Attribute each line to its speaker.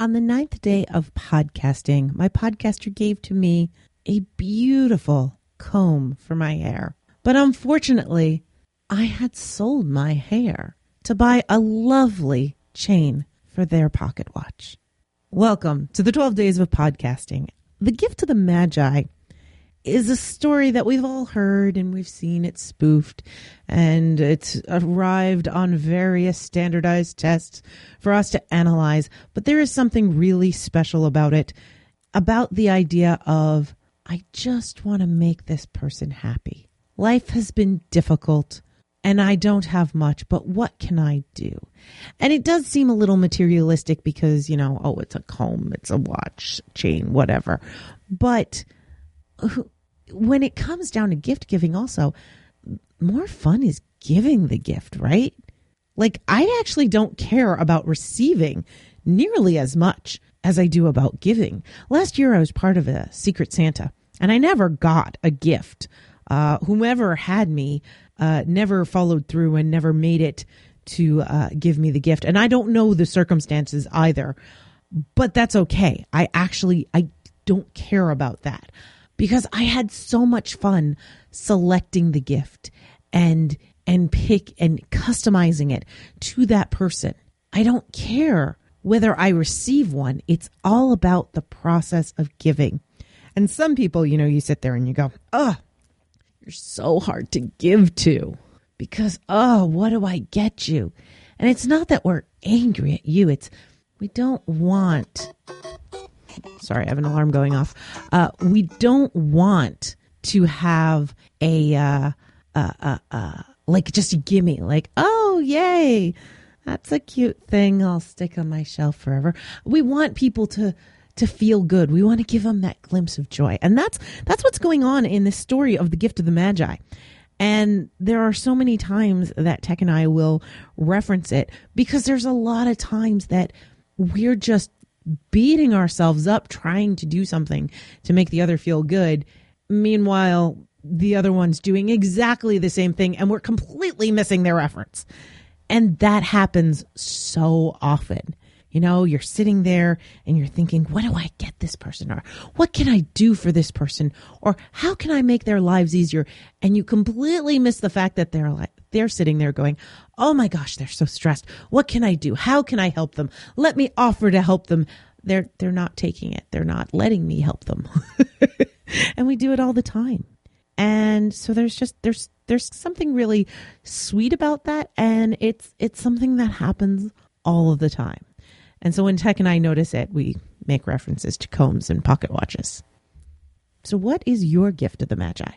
Speaker 1: On the ninth day of podcasting, my podcaster gave to me a beautiful comb for my hair. But unfortunately, I had sold my hair to buy a lovely chain for their pocket watch. Welcome to the 12 Days of Podcasting. The Gift to the Magi is a story that we've all heard and we've seen it spoofed and it's arrived on various standardized tests for us to analyze. But there is something really special about it, about the idea of, I just want to make this person happy. Life has been difficult and I don't have much, but what can I do? And it does seem a little materialistic because, you know, oh, it's a comb, it's a watch, chain, whatever. But when it comes down to gift giving, also, more fun is giving the gift, right? Like, I actually don't care about receiving nearly as much as I do about giving. Last year, I was part of a Secret Santa, and I never got a gift. Uh, whomever had me uh, never followed through and never made it to uh, give me the gift. And I don't know the circumstances either, but that's okay. I actually I don't care about that because I had so much fun selecting the gift and and pick and customizing it to that person. I don't care whether I receive one. It's all about the process of giving. And some people, you know, you sit there and you go, "Oh, you're so hard to give to." Because, "Oh, what do I get you?" And it's not that we're angry at you. It's we don't want Sorry, I have an alarm going off. Uh, we don't want to have a, uh, uh, uh, uh, like just a gimme, like, oh, yay, that's a cute thing I'll stick on my shelf forever. We want people to, to feel good. We want to give them that glimpse of joy. And that's, that's what's going on in this story of the gift of the Magi. And there are so many times that Tech and I will reference it because there's a lot of times that we're just beating ourselves up trying to do something to make the other feel good. Meanwhile, the other one's doing exactly the same thing and we're completely missing their efforts. And that happens so often. You know, you're sitting there and you're thinking, what do I get this person? Or what can I do for this person? Or how can I make their lives easier? And you completely miss the fact that they're like, they're sitting there going, Oh my gosh, they're so stressed. What can I do? How can I help them? Let me offer to help them. They're, they're not taking it. They're not letting me help them. and we do it all the time. And so there's just, there's, there's something really sweet about that. And it's, it's something that happens all of the time. And so when Tech and I notice it, we make references to combs and pocket watches. So, what is your gift of the Magi?